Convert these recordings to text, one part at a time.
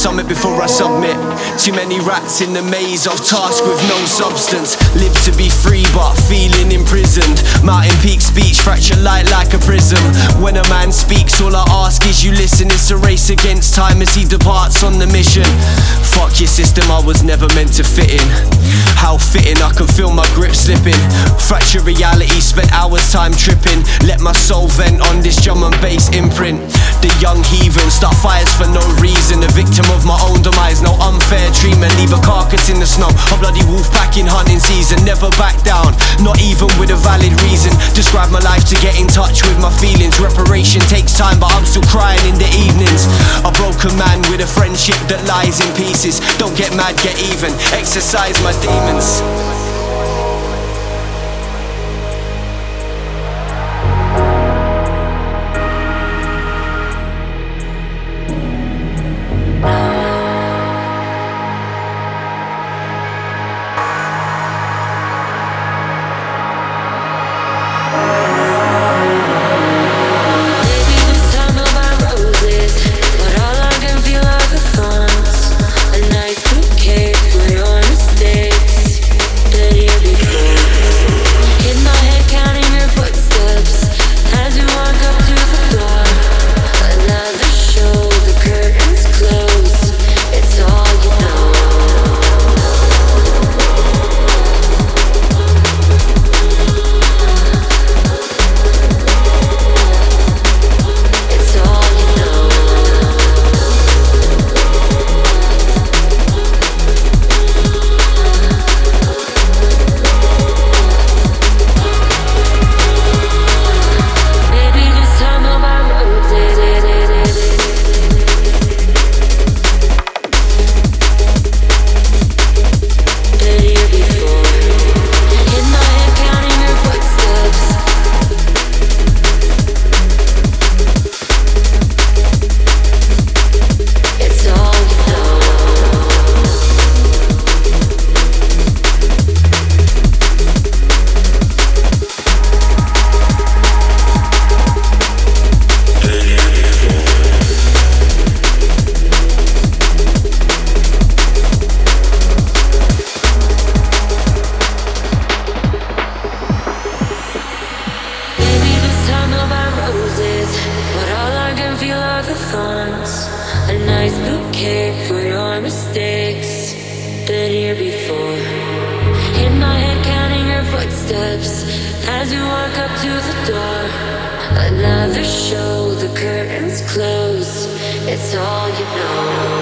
summit before I submit. Too many rats in the maze of task with no substance. Live to be free, but feeling imprisoned. Mountain peak speech, fracture light like a prism. When a man speaks, all I ask is you listen. It's a race against time as he departs on the mission. Fuck your system, I was never meant to fit in. How fitting, I can feel my grip slipping. Fracture reality, spent hours time tripping. Let my soul vent on this drum and bass imprint. The young heathen start fires for no reason. A victim of my own demise, no unfair treatment. Leave a carcass in the snow. A bloody wolf back in hunting season. Never back down, not even with a valid reason. Describe my life to get in touch with my feelings. Reparation takes time, but I'm still crying in the evenings. A broken man with a friendship that lies in pieces. Don't get mad, get even. Exercise my demons. It's all you know.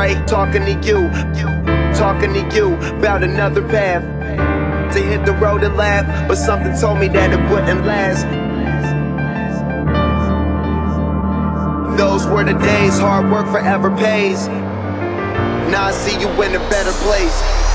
Right talking to you, you talking to you about another path. To hit the road and laugh, but something told me that it wouldn't last. Those were the days, hard work forever pays. Now I see you in a better place.